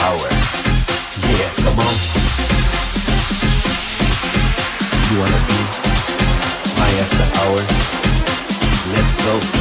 hour. Yeah, come on. You wanna be my after hour? Let's go.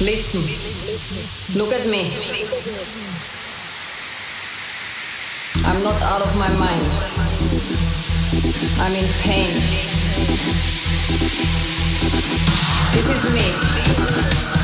Listen. Look at me. I'm not out of my mind. I'm in pain. This is me.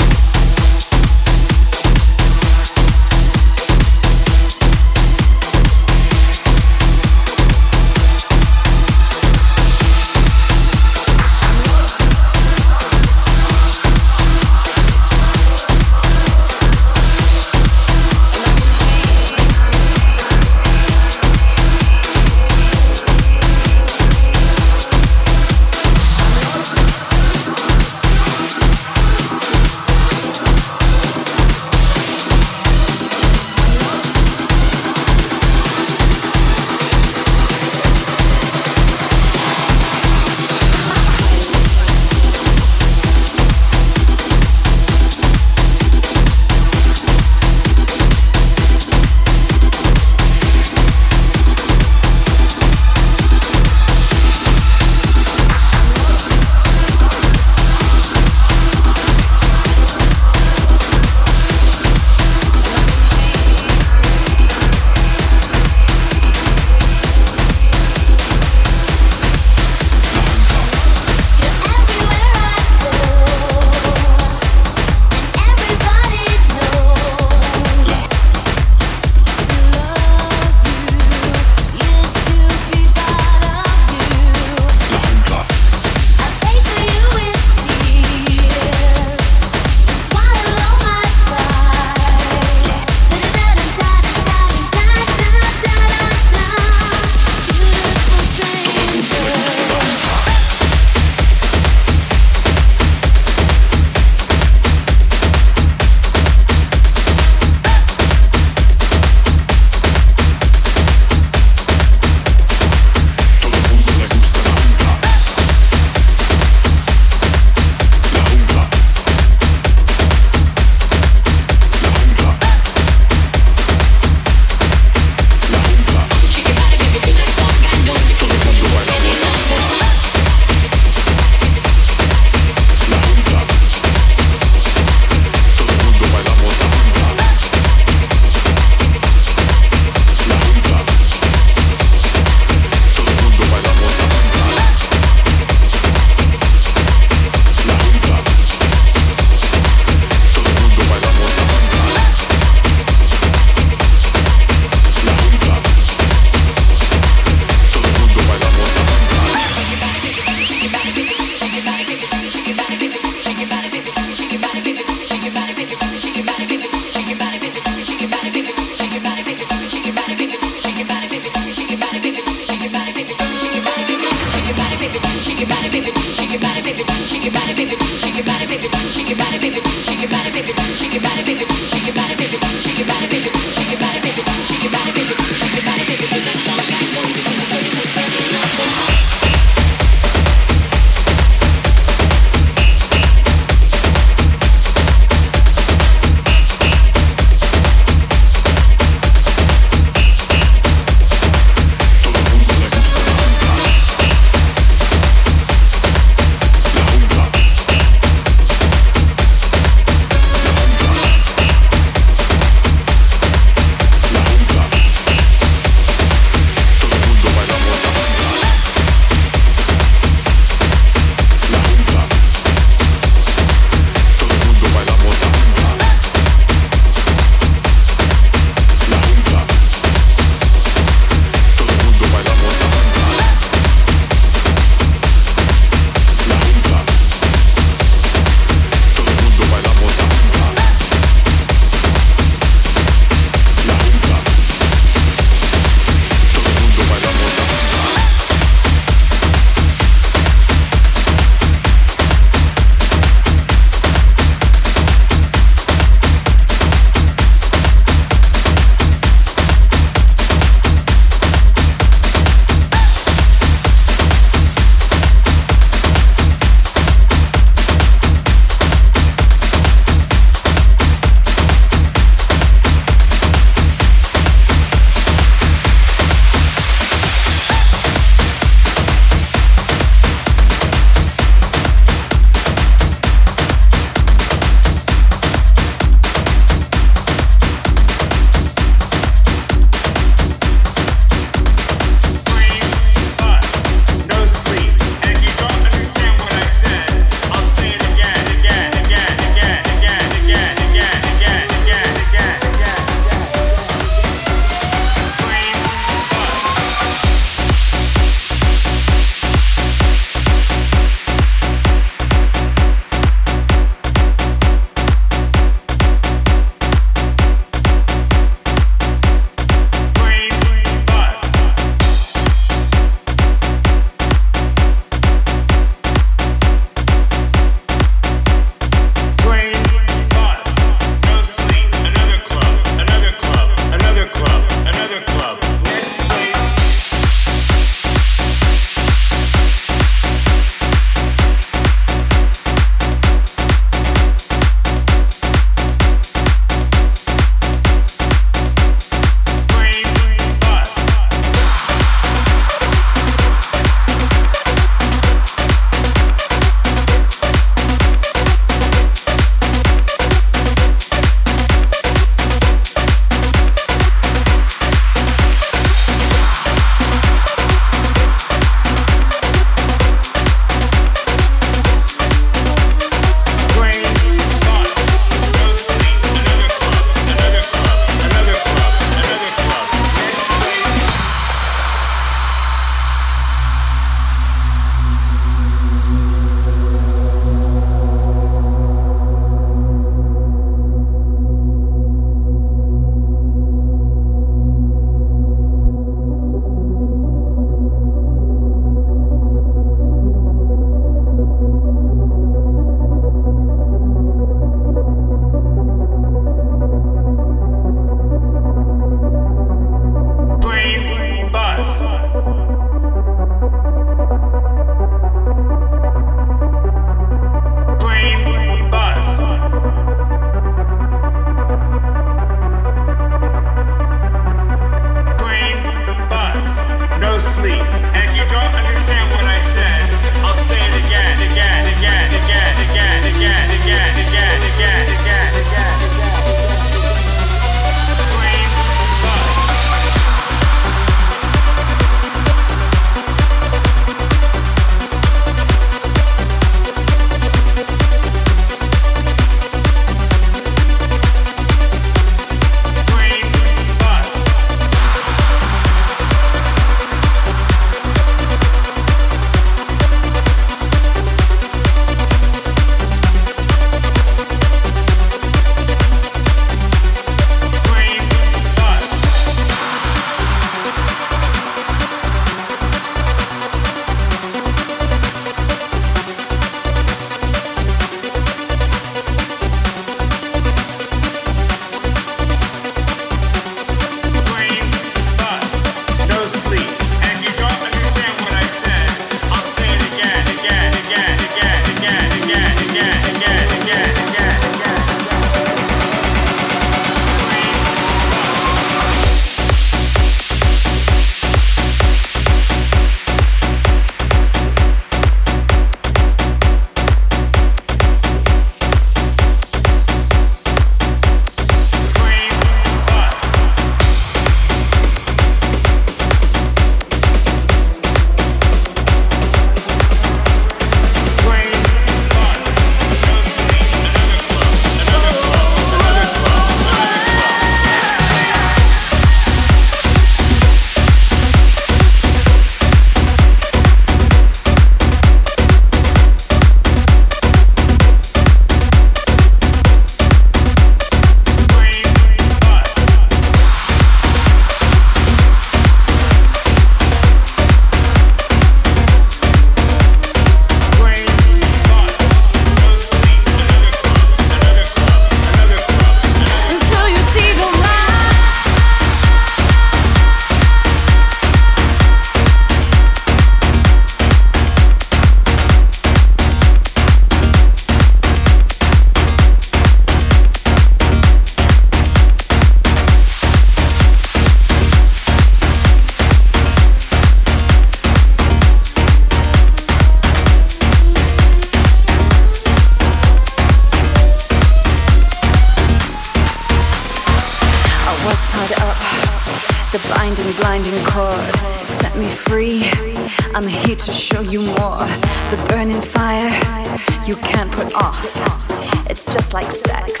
It's just like sex.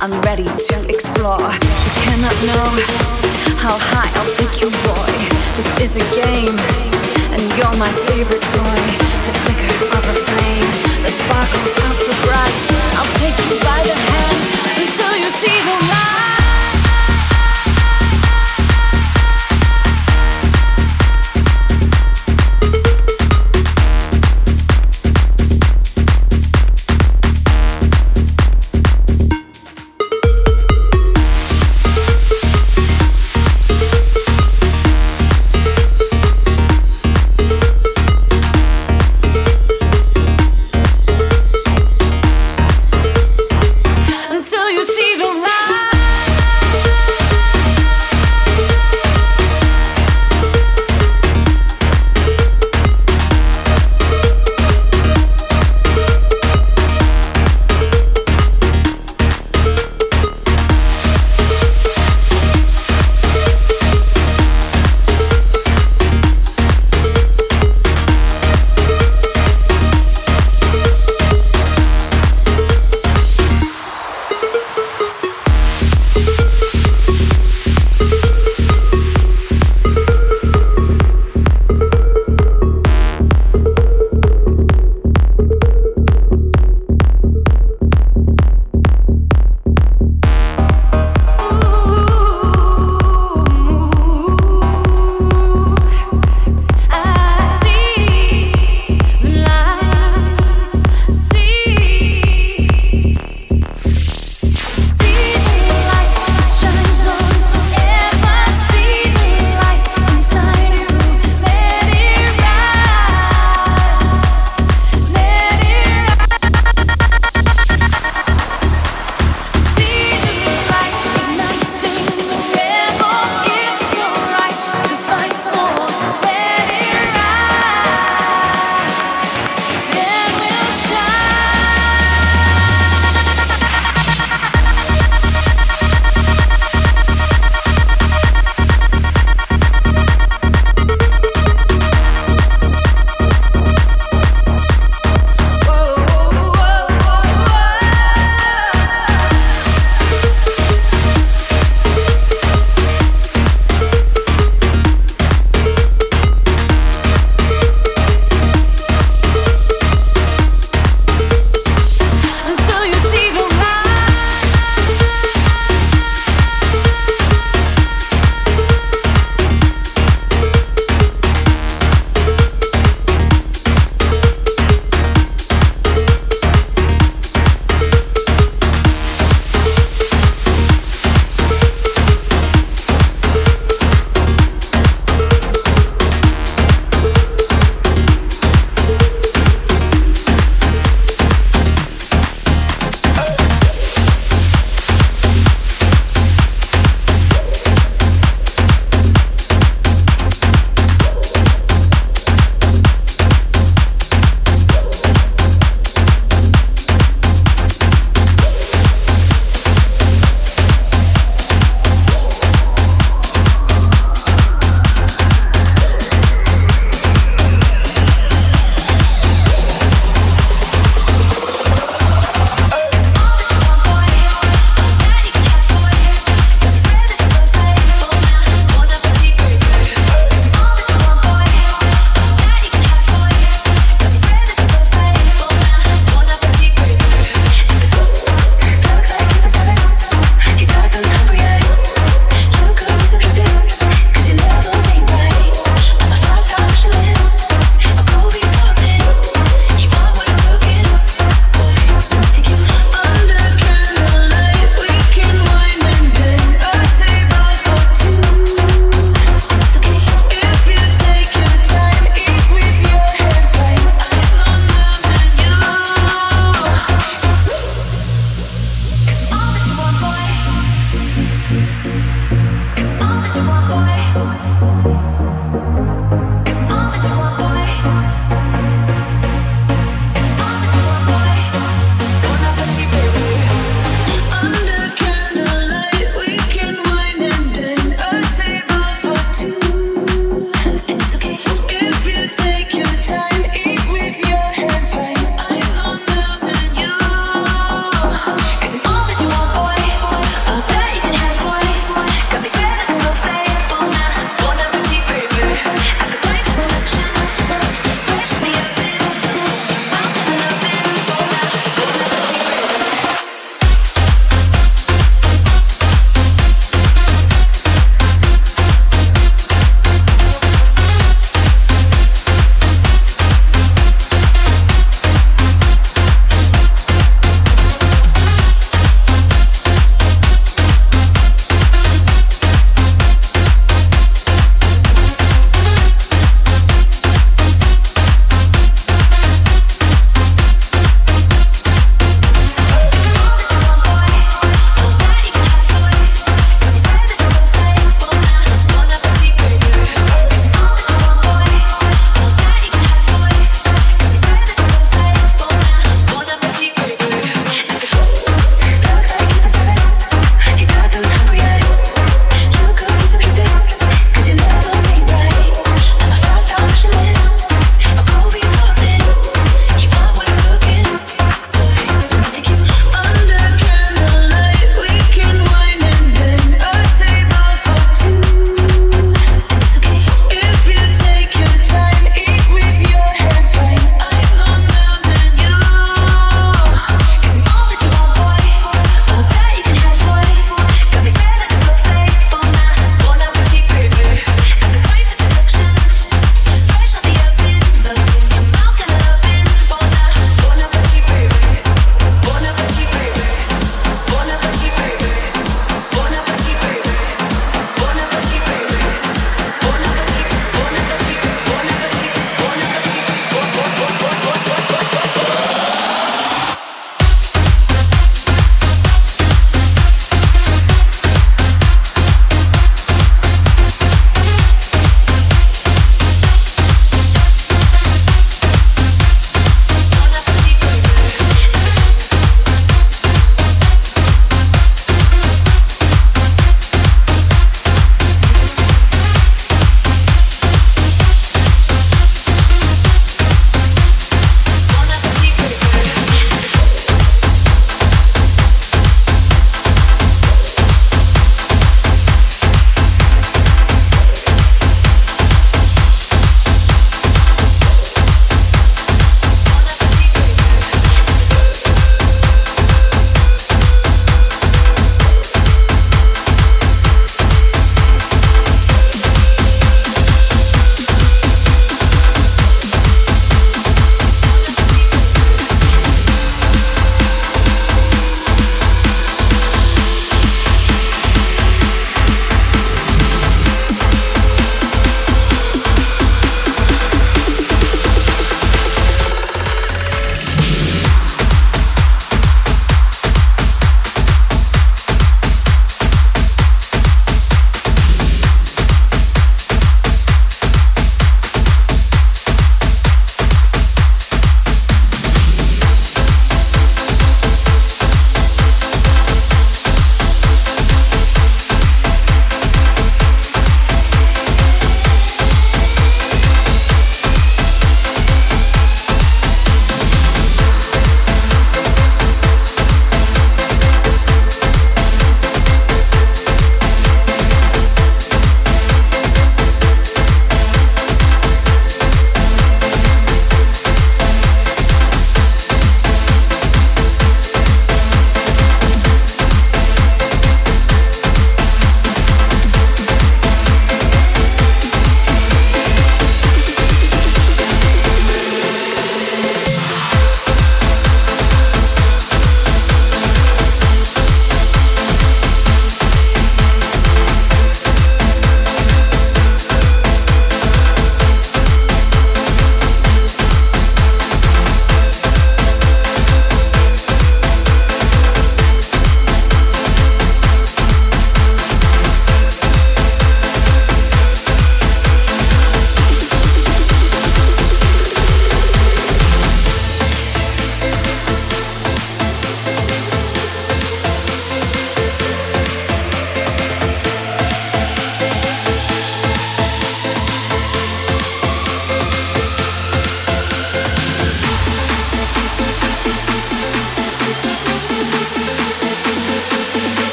I'm ready to explore. You cannot know how high I'll take you, boy. This is a game, and you're my favorite toy. The flicker of a flame that sparkles out so bright. I'll take you by the hand until you see the light.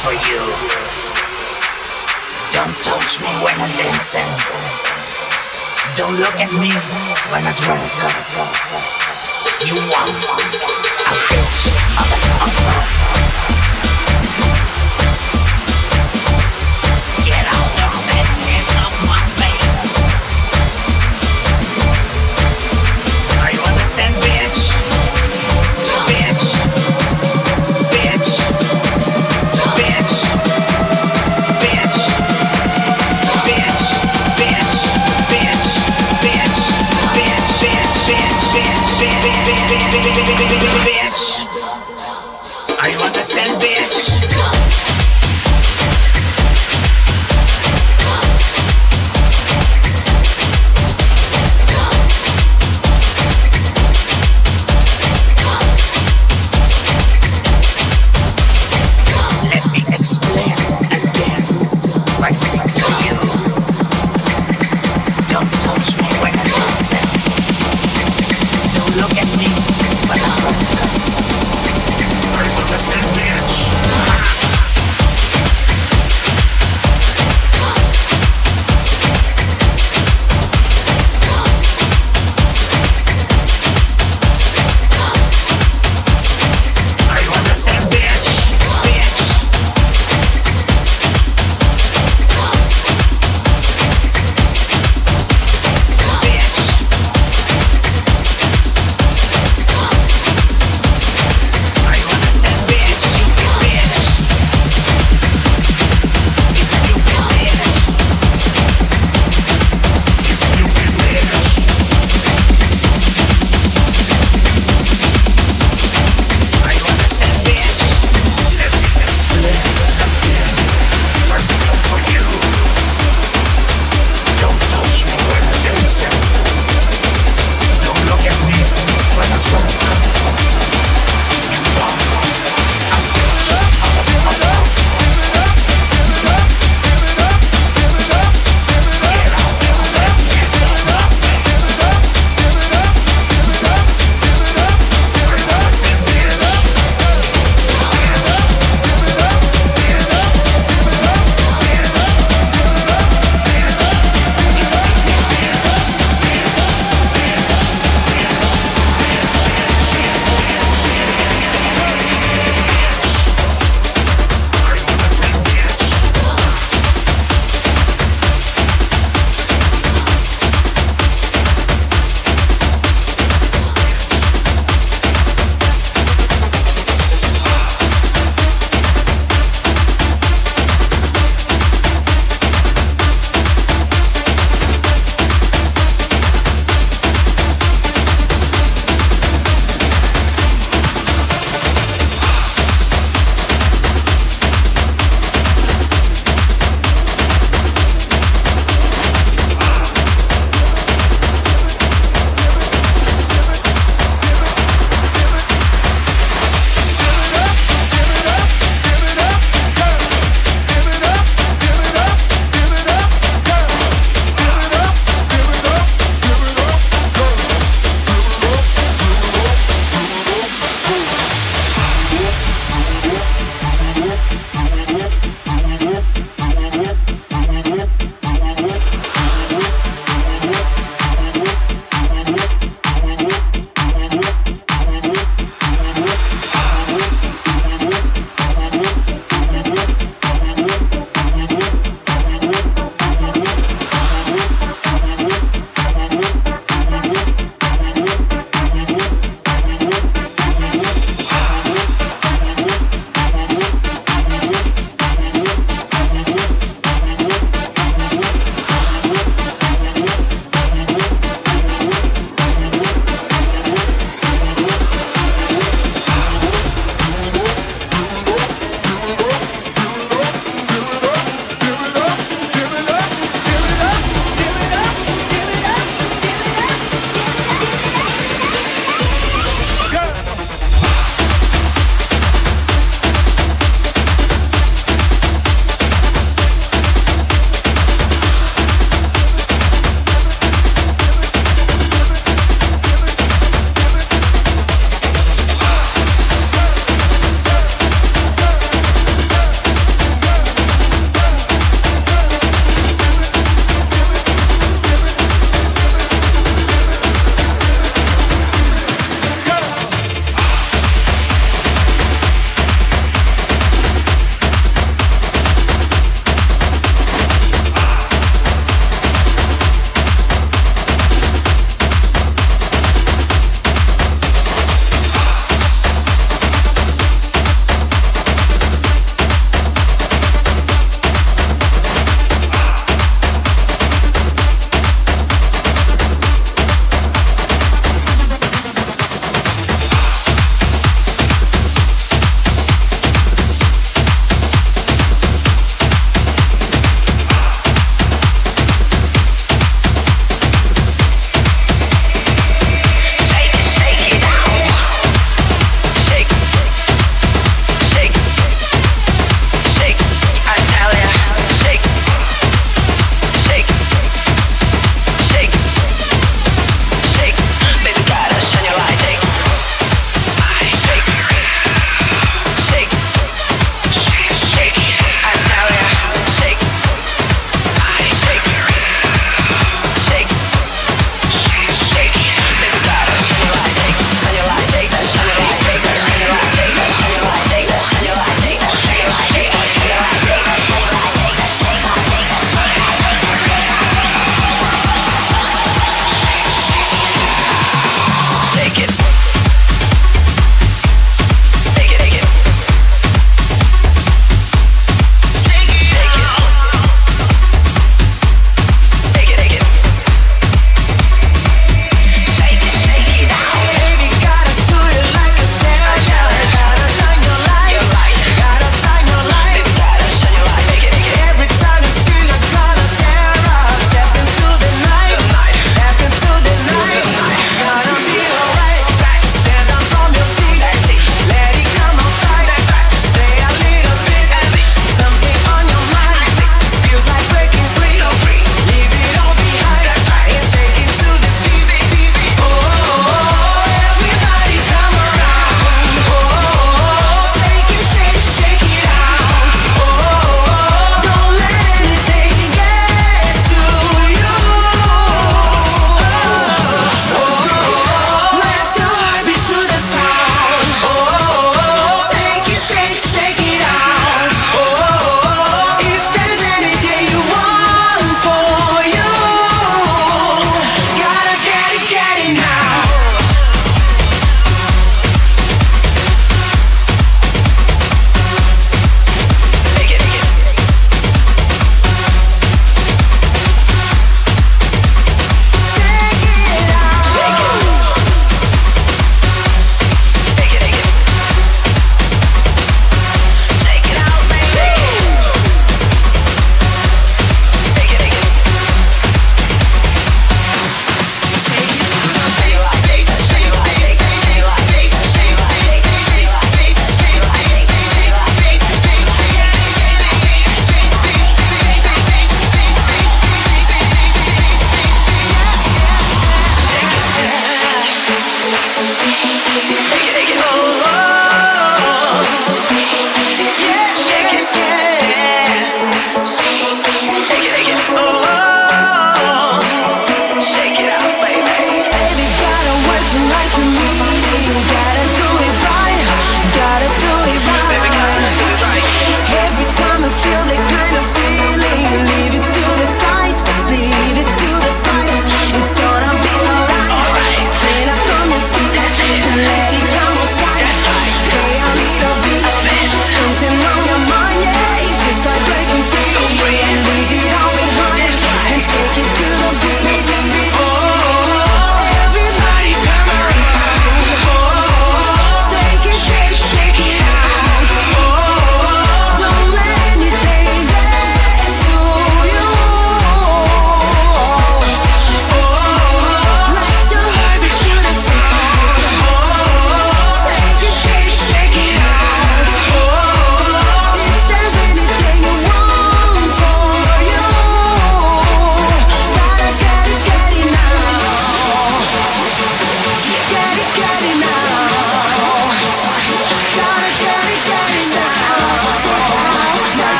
for you. Don't touch me when I'm dancing. Don't look at me when I drink. You want a bitch of a